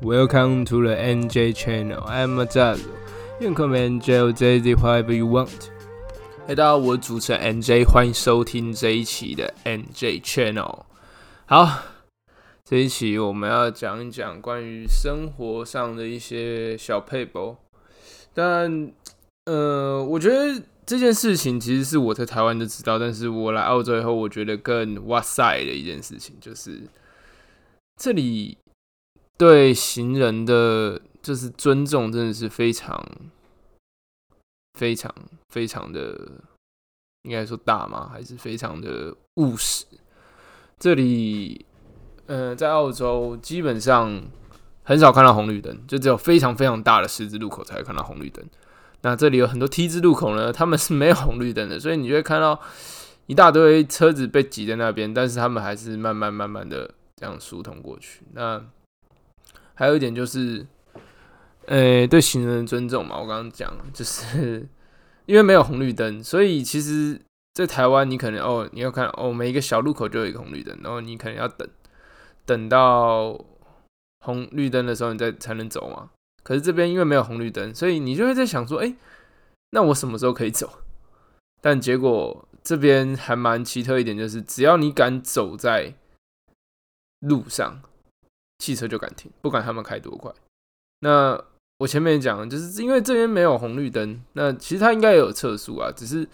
Welcome to the NJ Channel. I'm Mazal. You can call me NJ or JZ whatever you want. 嘿，大家好，我是主持人 NJ，欢迎收听这一期的 NJ Channel。好，这一期我们要讲一讲关于生活上的一些小配博。但，呃，我觉得这件事情其实是我在台湾就知道，但是我来澳洲以后，我觉得更哇塞的一件事情就是这里。对行人的就是尊重，真的是非常、非常、非常的，应该说大吗？还是非常的务实？这里，呃，在澳洲基本上很少看到红绿灯，就只有非常非常大的十字路口才会看到红绿灯。那这里有很多 T 字路口呢，他们是没有红绿灯的，所以你就会看到一大堆车子被挤在那边，但是他们还是慢慢慢慢的这样疏通过去。那还有一点就是，呃，对行人的尊重嘛。我刚刚讲，就是 因为没有红绿灯，所以其实，在台湾你可能哦，你要看哦，每一个小路口就有一个红绿灯，然后你可能要等，等到红绿灯的时候，你再才能走嘛。可是这边因为没有红绿灯，所以你就会在想说，哎，那我什么时候可以走？但结果这边还蛮奇特一点，就是只要你敢走在路上。汽车就敢停，不管他们开多快。那我前面讲，就是因为这边没有红绿灯，那其实它应该也有测速啊，只是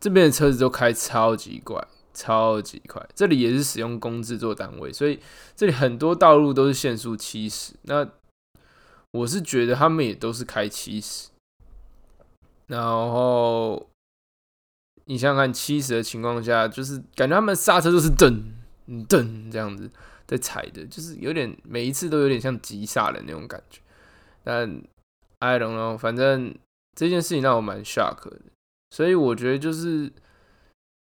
这边的车子都开超级快，超级快。这里也是使用公制做单位，所以这里很多道路都是限速七十。那我是觉得他们也都是开七十，然后你想想看，七十的情况下，就是感觉他们刹车都是噔噔这样子。在踩的，就是有点每一次都有点像急刹的那种感觉，但 I don't know，反正这件事情让我蛮 shock 的，所以我觉得就是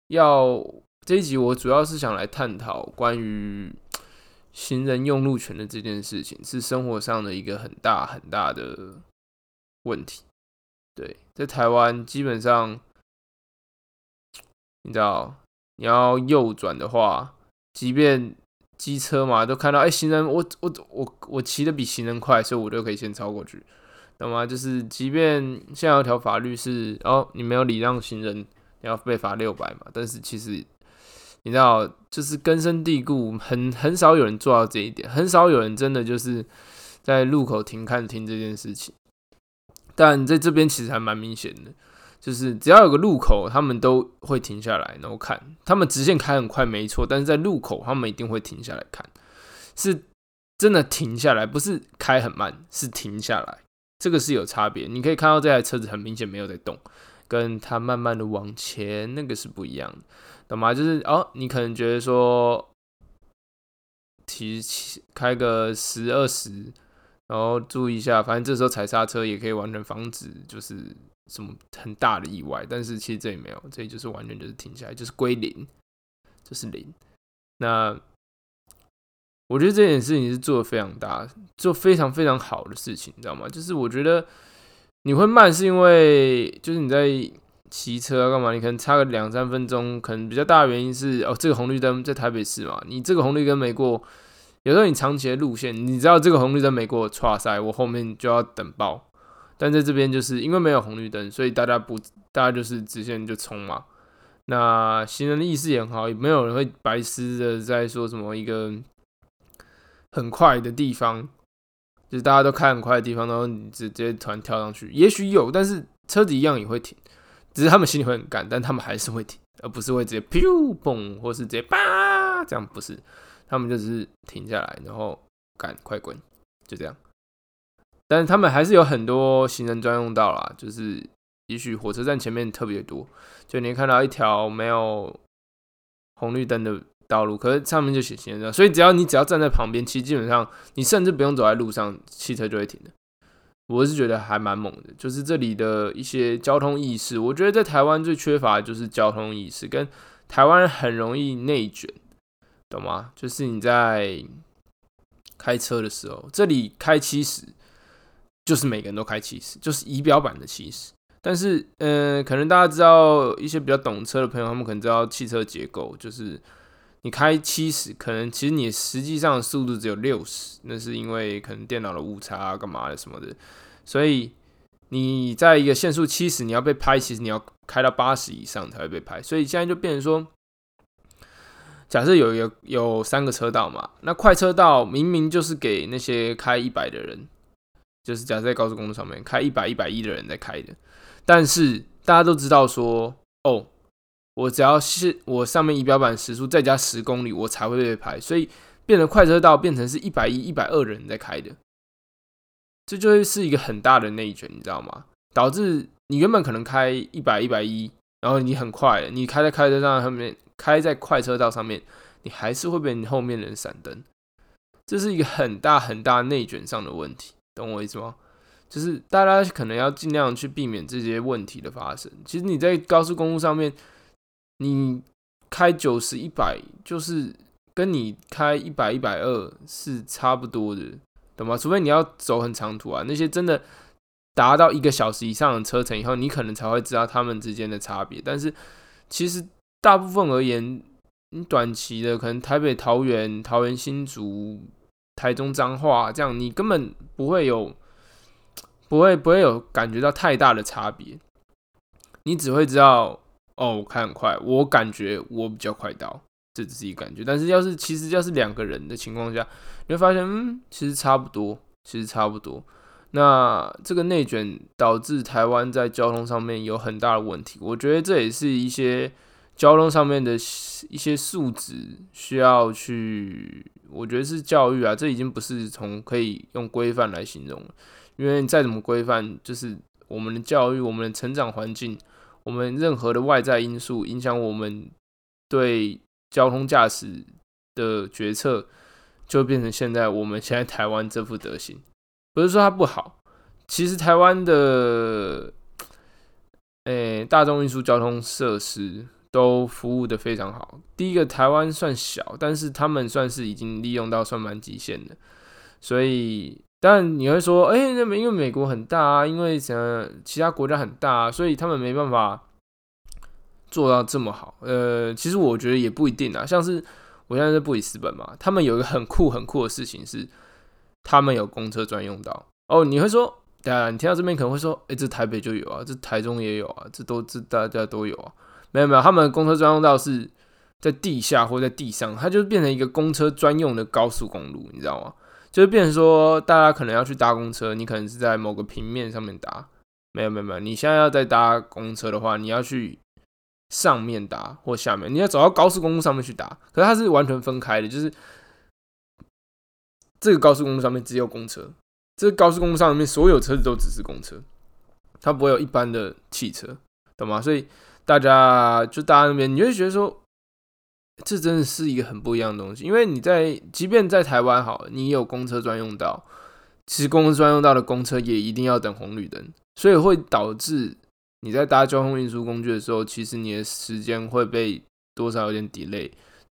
要这一集我主要是想来探讨关于行人用路权的这件事情，是生活上的一个很大很大的问题。对，在台湾基本上，你知道你要右转的话，即便机车嘛，都看到哎，行人，我我我我骑的比行人快，所以我就可以先超过去，懂吗？就是即便现在有条法律是，哦，你没有礼让行人，你要被罚六百嘛。但是其实你知道，就是根深蒂固，很很少有人做到这一点，很少有人真的就是在路口停看停这件事情。但在这边其实还蛮明显的。就是只要有个路口，他们都会停下来，然后看。他们直线开很快，没错，但是在路口，他们一定会停下来看，是真的停下来，不是开很慢，是停下来。这个是有差别。你可以看到这台车子很明显没有在动，跟它慢慢的往前，那个是不一样的，懂吗？就是哦，你可能觉得说提开个十二十，然后注意一下，反正这时候踩刹车也可以完全防止，就是。什么很大的意外，但是其实这里没有，这里就是完全就是停下来，就是归零，就是零。那我觉得这件事情是做的非常大，做非常非常好的事情，你知道吗？就是我觉得你会慢，是因为就是你在骑车干嘛？你可能差个两三分钟，可能比较大的原因是哦，这个红绿灯在台北市嘛，你这个红绿灯没过，有时候你长期的路线，你知道这个红绿灯没过，唰塞，我后面就要等爆。但在这边就是因为没有红绿灯，所以大家不，大家就是直线就冲嘛。那行人的意识也很好，也没有人会白痴的在说什么一个很快的地方，就是大家都开很快的地方，然后你直接突然跳上去，也许有，但是车子一样也会停，只是他们心里会很干，但他们还是会停，而不是会直接噗嘣，或是直接叭这样，不是，他们就只是停下来，然后赶快滚，就这样。但是他们还是有很多行人专用道啦，就是也许火车站前面特别多，就你看到一条没有红绿灯的道路，可是上面就写行人道，所以只要你只要站在旁边，其实基本上你甚至不用走在路上，汽车就会停的。我是觉得还蛮猛的，就是这里的一些交通意识，我觉得在台湾最缺乏的就是交通意识，跟台湾很容易内卷，懂吗？就是你在开车的时候，这里开七十。就是每个人都开七十，就是仪表板的七十。但是，呃，可能大家知道一些比较懂车的朋友，他们可能知道汽车结构，就是你开七十，可能其实你实际上速度只有六十，那是因为可能电脑的误差啊，干嘛的什么的，所以你在一个限速七十，你要被拍，其实你要开到八十以上才会被拍，所以现在就变成说，假设有一个有三个车道嘛，那快车道明明就是给那些开一百的人，就是假设在高速公路上面开一百一百一的人在开的，但是大家都知道说，哦。我只要是我上面仪表板时速再加十公里，我才会被拍，所以变成快车道变成是一百一、一百二人在开的，这就会是一个很大的内卷，你知道吗？导致你原本可能开一百、一百一，然后你很快，你开在快车道上面，开在快车道上面，你还是会被你后面的人闪灯，这是一个很大很大内卷上的问题，懂我意思吗？就是大家可能要尽量去避免这些问题的发生。其实你在高速公路上面。你开九十一百，就是跟你开一百一百二是差不多的，懂吗？除非你要走很长途啊，那些真的达到一个小时以上的车程以后，你可能才会知道他们之间的差别。但是其实大部分而言，你短期的可能台北桃园、桃园新竹、台中彰化这样，你根本不会有不会不会有感觉到太大的差别，你只会知道。哦，我开很快，我感觉我比较快到，这只是一个感觉。但是要是其实要是两个人的情况下，你会发现，嗯，其实差不多，其实差不多。那这个内卷导致台湾在交通上面有很大的问题，我觉得这也是一些交通上面的一些素质需要去，我觉得是教育啊，这已经不是从可以用规范来形容了，因为你再怎么规范，就是我们的教育，我们的成长环境。我们任何的外在因素影响我们对交通驾驶的决策，就变成现在我们现在台湾这副德行。不是说它不好，其实台湾的诶大众运输交通设施都服务的非常好。第一个，台湾算小，但是他们算是已经利用到算蛮极限的，所以。但你会说，哎，那么因为美国很大啊，因为么其他国家很大，啊，所以他们没办法做到这么好。呃，其实我觉得也不一定啊。像是我现在在布里斯本嘛，他们有一个很酷很酷的事情是，他们有公车专用道。哦，你会说，对啊，你听到这边可能会说，哎，这台北就有啊，这台中也有啊，这都这大家都有啊。没有没有，他们公车专用道是在地下或在地上，它就变成一个公车专用的高速公路，你知道吗？就是变成说，大家可能要去搭公车，你可能是在某个平面上面搭，没有没有没有，你现在要在搭公车的话，你要去上面搭或下面，你要走到高速公路上面去搭，可是它是完全分开的，就是这个高速公路上面只有公车，这个高速公路上面所有车子都只是公车，它不会有一般的汽车，懂吗？所以大家就搭那边，你会觉得说。这真的是一个很不一样的东西，因为你在即便在台湾好，你有公车专用道，其实公车专用道的公车也一定要等红绿灯，所以会导致你在搭交通运输工具的时候，其实你的时间会被多少有点 delay，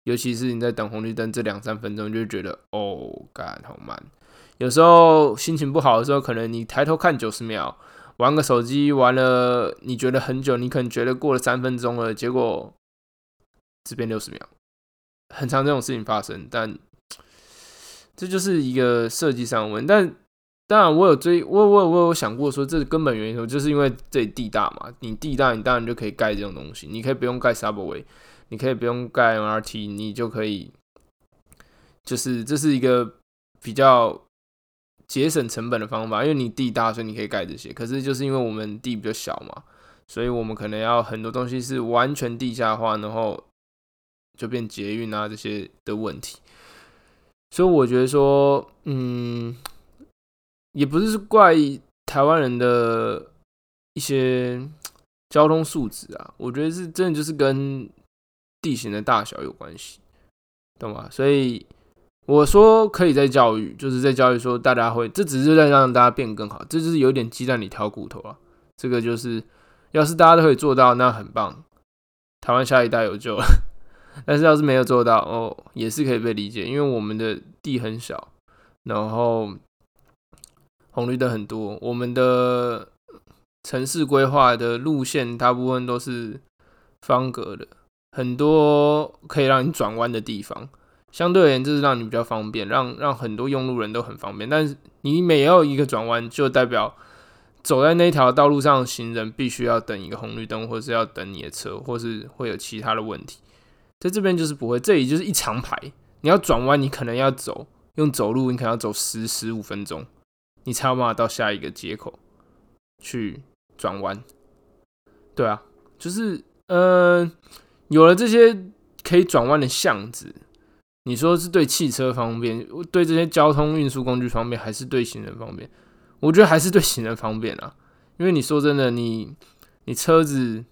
尤其是你在等红绿灯这两三分钟，就觉得哦，干好慢。有时候心情不好的时候，可能你抬头看九十秒，玩个手机玩了，你觉得很久，你可能觉得过了三分钟了，结果。这边六十秒，很长这种事情发生，但 这就是一个设计上问但当然，我有追我我我有想过说，这根本原因就是因为这里地大嘛。你地大，你当然就可以盖这种东西。你可以不用盖 subway，你可以不用盖 MRT，你就可以，就是这是一个比较节省成本的方法。因为你地大，所以你可以盖这些。可是就是因为我们地比较小嘛，所以我们可能要很多东西是完全地下化，然后。就变捷运啊这些的问题，所以我觉得说，嗯，也不是怪台湾人的一些交通素质啊，我觉得是真的就是跟地形的大小有关系，懂吗？所以我说可以在教育，就是在教育说大家会，这只是在让大家变更好，这就是有点鸡蛋里挑骨头啊。这个就是要是大家都可以做到，那很棒，台湾下一代有救了。但是要是没有做到哦，也是可以被理解，因为我们的地很小，然后红绿灯很多，我们的城市规划的路线大部分都是方格的，很多可以让你转弯的地方。相对而言，就是让你比较方便，让让很多用路人都很方便。但是你每要一个转弯，就代表走在那条道路上，行人必须要等一个红绿灯，或是要等你的车，或是会有其他的问题。在这边就是不会，这里就是一长排。你要转弯，你可能要走用走路，你可能要走十十五分钟，你才有办法到下一个接口去转弯。对啊，就是嗯，有了这些可以转弯的巷子。你说是对汽车方便，对这些交通运输工具方便，还是对行人方便？我觉得还是对行人方便啊。因为你说真的，你你车子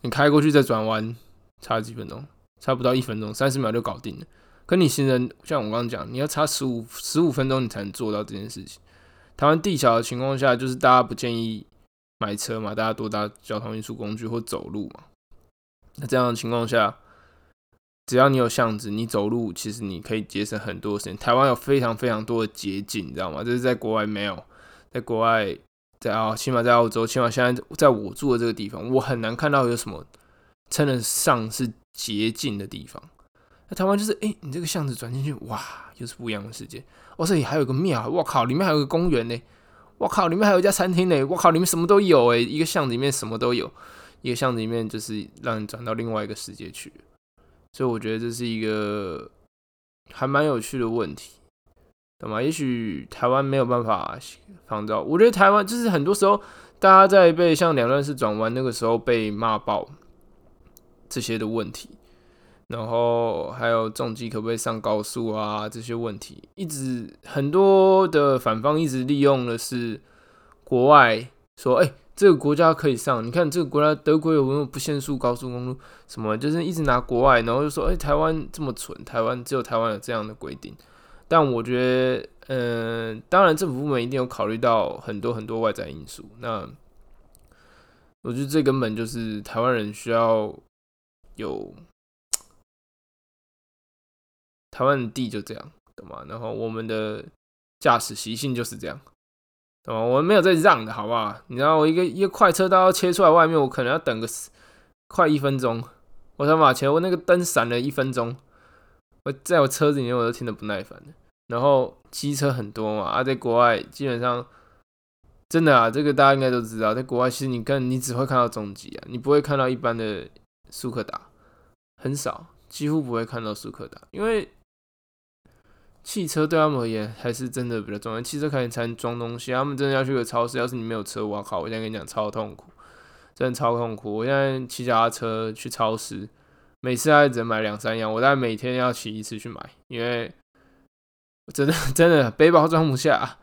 你开过去再转弯，差几分钟，差不到一分钟，三十秒就搞定了。可你行人，像我刚刚讲，你要差十五十五分钟，你才能做到这件事情。台湾地小的情况下，就是大家不建议买车嘛，大家多搭交通运输工具或走路嘛。那这样的情况下。只要你有巷子，你走路其实你可以节省很多时间。台湾有非常非常多的捷径，你知道吗？这是在国外没有，在国外，在啊，起码在澳洲，起码现在在我住的这个地方，我很难看到有什么称得上是捷径的地方。那台湾就是，哎，你这个巷子转进去，哇，又是不一样的世界。哇，这里还有个庙，我靠，里面还有个公园呢。我靠，里面还有一家餐厅呢。我靠，里面什么都有哎，一个巷子里面什么都有，一个巷子里面就是让你转到另外一个世界去。所以我觉得这是一个还蛮有趣的问题，懂吗？也许台湾没有办法仿照。我觉得台湾就是很多时候，大家在被像两段式转弯那个时候被骂爆这些的问题，然后还有重机可不可以上高速啊这些问题，一直很多的反方一直利用的是国外说，哎。这个国家可以上，你看这个国家德国有没有不限速高速公路？什么就是一直拿国外，然后就说，哎，台湾这么蠢，台湾只有台湾有这样的规定。但我觉得，嗯，当然政府部门一定有考虑到很多很多外在因素。那我觉得这根本就是台湾人需要有台湾的地就这样，懂吗？然后我们的驾驶习性就是这样。对吧？我没有在让的，好不好？你知道，我一个一个快车道要切出来外面，我可能要等个快一分钟。我想把前我那个灯闪了一分钟，我在我车子里面我都听得不耐烦的。然后机车很多嘛，啊，在国外基本上真的啊，这个大家应该都知道，在国外其实你跟你只会看到中级啊，你不会看到一般的苏克达，很少，几乎不会看到苏克达，因为。汽车对他们而言还是真的比较重要。汽车可以才能装东西，他们真的要去个超市。要是你没有车，我靠！我现在跟你讲，超痛苦，真的超痛苦。我现在骑脚踏车去超市，每次还只能买两三样，我大概每天要骑一次去买，因为真的真的背包装不下。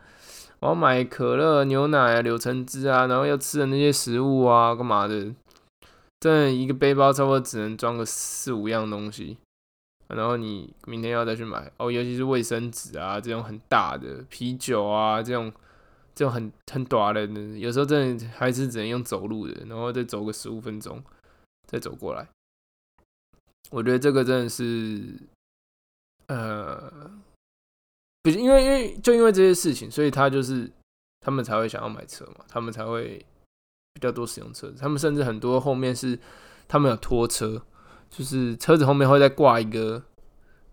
我要买可乐、牛奶、柳橙汁啊，然后要吃的那些食物啊，干嘛的？真的一个背包差不多只能装个四五样东西。然后你明天要再去买哦，尤其是卫生纸啊，这种很大的啤酒啊，这种这种很很短的，有时候真的还是只能用走路的，然后再走个十五分钟再走过来。我觉得这个真的是，呃，不是因为因为就因为这些事情，所以他就是他们才会想要买车嘛，他们才会比较多使用车子，他们甚至很多后面是他们有拖车。就是车子后面会再挂一个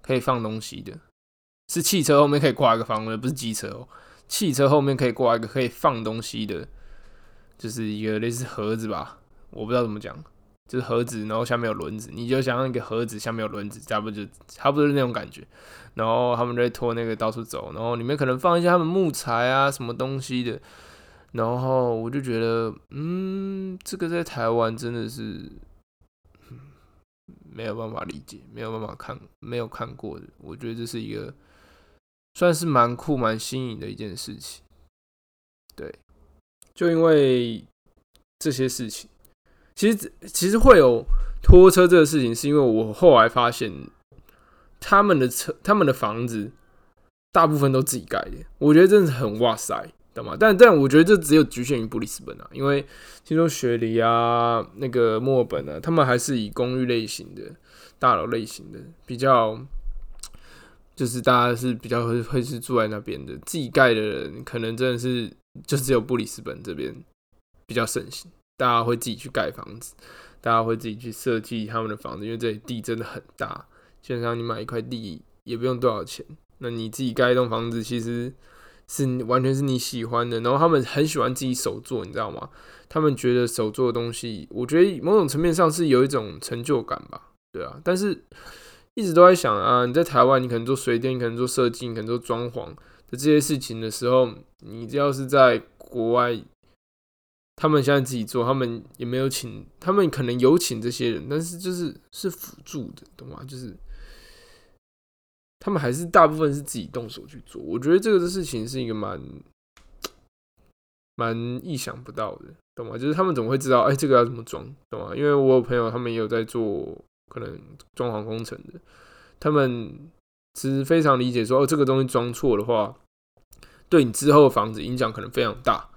可以放东西的，是汽车后面可以挂一个房的，不是机车哦。汽车后面可以挂一个可以放东西的，就是一个类似盒子吧，我不知道怎么讲，就是盒子，然后下面有轮子，你就想象一个盒子下面有轮子，差不多就差不多是那种感觉。然后他们就会拖那个到处走，然后里面可能放一些他们木材啊什么东西的。然后我就觉得，嗯，这个在台湾真的是。没有办法理解，没有办法看，没有看过的，我觉得这是一个算是蛮酷、蛮新颖的一件事情。对，就因为这些事情，其实其实会有拖车这个事情，是因为我后来发现他们的车、他们的房子大部分都自己盖的，我觉得真的是很哇塞。懂吗？但但我觉得这只有局限于布里斯本啊，因为听说雪梨啊、那个墨尔本啊，他们还是以公寓类型的大楼类型的比较，就是大家是比较会会是住在那边的，自己盖的人可能真的是就只有布里斯本这边比较盛行。大家会自己去盖房子，大家会自己去设计他们的房子，因为这里地真的很大，基本上你买一块地也不用多少钱，那你自己盖一栋房子，其实是完全是你喜欢的。然后他们很喜欢自己手做，你知道吗？他们觉得手做的东西，我觉得某种层面上是有一种成就感吧，对啊。但是一直都在想啊，你在台湾，你可能做水电，你可能做设计，你可能做装潢的这些事情的时候，你要是在国外，他们现在自己做，他们也没有请，他们可能有请这些人，但是就是是辅助的，懂吗？就是他们还是大部分是自己动手去做。我觉得这个事情是一个蛮蛮意想不到的，懂吗？就是他们怎么会知道，哎，这个要怎么装，懂吗？因为我有朋友，他们也有在做可能装潢工程的，他们其实非常理解说，哦，这个东西装错的话。对你之后房子影响可能非常大，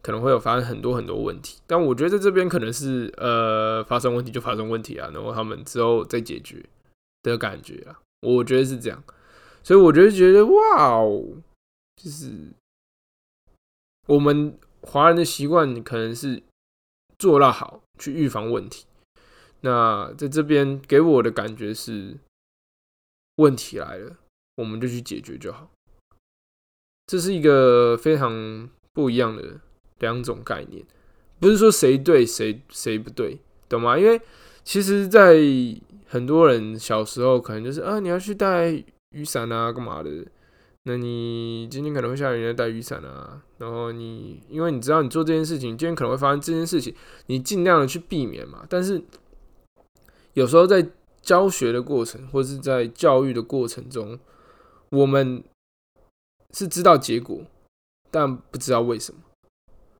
可能会有发生很多很多问题。但我觉得在这边可能是呃发生问题就发生问题啊，然后他们之后再解决的感觉啊，我觉得是这样。所以我觉得觉得哇哦，就是我们华人的习惯可能是做到好去预防问题。那在这边给我的感觉是，问题来了，我们就去解决就好。这是一个非常不一样的两种概念，不是说谁对谁谁不对，懂吗？因为其实，在很多人小时候，可能就是啊，你要去带雨伞啊，干嘛的？那你今天可能会下雨，要带雨伞啊。然后你，因为你知道你做这件事情，今天可能会发生这件事情，你尽量的去避免嘛。但是有时候在教学的过程，或是在教育的过程中，我们。是知道结果，但不知道为什么，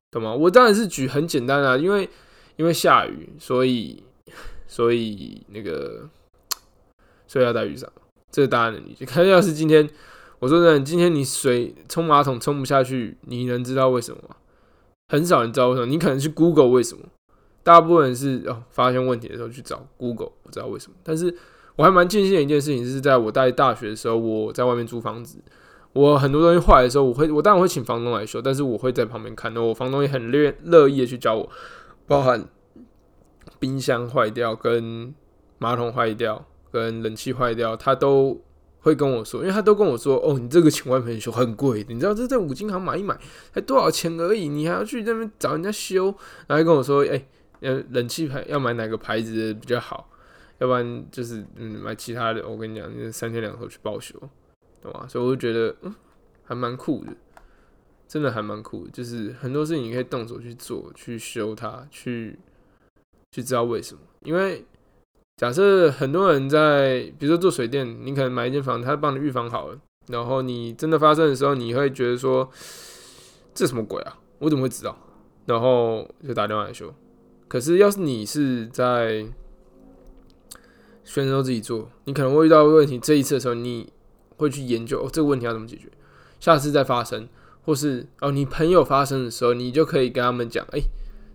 懂吗？我当然是举很简单啊，因为因为下雨，所以所以那个 所以要带雨伞，这个大家能理解。可是要是今天我说真的，今天你水冲马桶冲不下去，你能知道为什么吗？很少人知道为什么，你可能去 Google 为什么，大部分人是哦发现问题的时候去找 Google，不知道为什么。但是我还蛮庆幸的一件事情，是在我在大学的时候，我在外面租房子。我很多东西坏的时候，我会我当然会请房东来修，但是我会在旁边看。那我房东也很乐乐意的去教我，包含冰箱坏掉、跟马桶坏掉、跟冷气坏掉，他都会跟我说，因为他都跟我说：“哦，你这个请外面修很贵，你知道这在五金行买一买才多少钱而已，你还要去那边找人家修。”然后跟我说：“哎，呃，冷气牌要买哪个牌子的比较好？要不然就是嗯买其他的。我跟你讲，三天两头去报修。”懂吗？所以我就觉得，嗯，还蛮酷的，真的还蛮酷。就是很多事情你可以动手去做，去修它，去去知道为什么。因为假设很多人在，比如说做水电，你可能买一间房，他帮你预防好了，然后你真的发生的时候，你会觉得说，这什么鬼啊？我怎么会知道？然后就打电话来修。可是要是你是在选择自己做，你可能会遇到问题。这一次的时候，你。会去研究，这个问题要怎么解决？下次再发生，或是哦，你朋友发生的时候，你就可以跟他们讲，哎，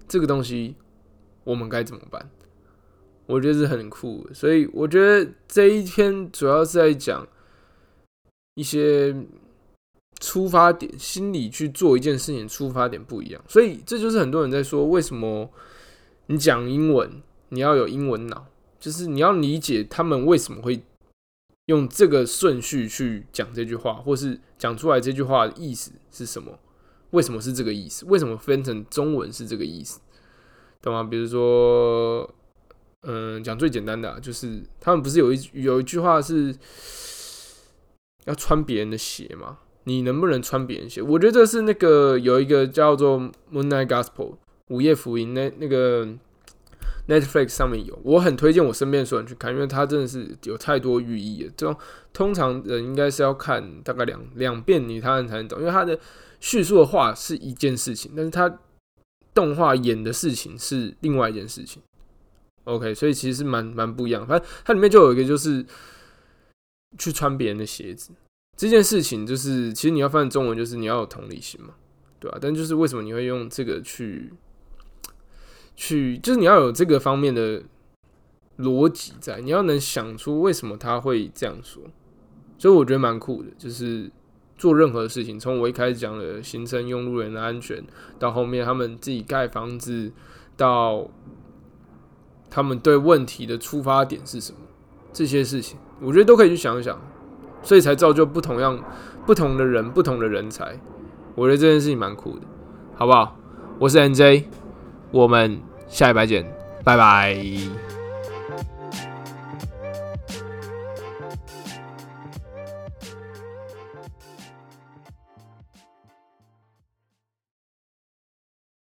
这个东西我们该怎么办？我觉得是很酷，所以我觉得这一篇主要是在讲一些出发点，心理去做一件事情出发点不一样，所以这就是很多人在说，为什么你讲英文你要有英文脑，就是你要理解他们为什么会。用这个顺序去讲这句话，或是讲出来这句话的意思是什么？为什么是这个意思？为什么分成中文是这个意思？懂吗？比如说，嗯，讲最简单的，就是他们不是有一有一句话是要穿别人的鞋吗？你能不能穿别人鞋？我觉得这是那个有一个叫做《Moonlight Gospel》午夜福音那那个。Netflix 上面有，我很推荐我身边所有人去看，因为它真的是有太多寓意了。这种通常人应该是要看大概两两遍，你他人才能懂，因为它的叙述的话是一件事情，但是它动画演的事情是另外一件事情。OK，所以其实蛮蛮不一样。反正它里面就有一个就是去穿别人的鞋子这件事情，就是其实你要翻中文，就是你要有同理心嘛，对吧？但就是为什么你会用这个去？去就是你要有这个方面的逻辑在，你要能想出为什么他会这样说，所以我觉得蛮酷的。就是做任何事情，从我一开始讲的行程用路人的安全，到后面他们自己盖房子，到他们对问题的出发点是什么，这些事情，我觉得都可以去想一想，所以才造就不同样不同的人，不同的人才。我觉得这件事情蛮酷的，好不好？我是 NJ，我们下一拜见，拜拜。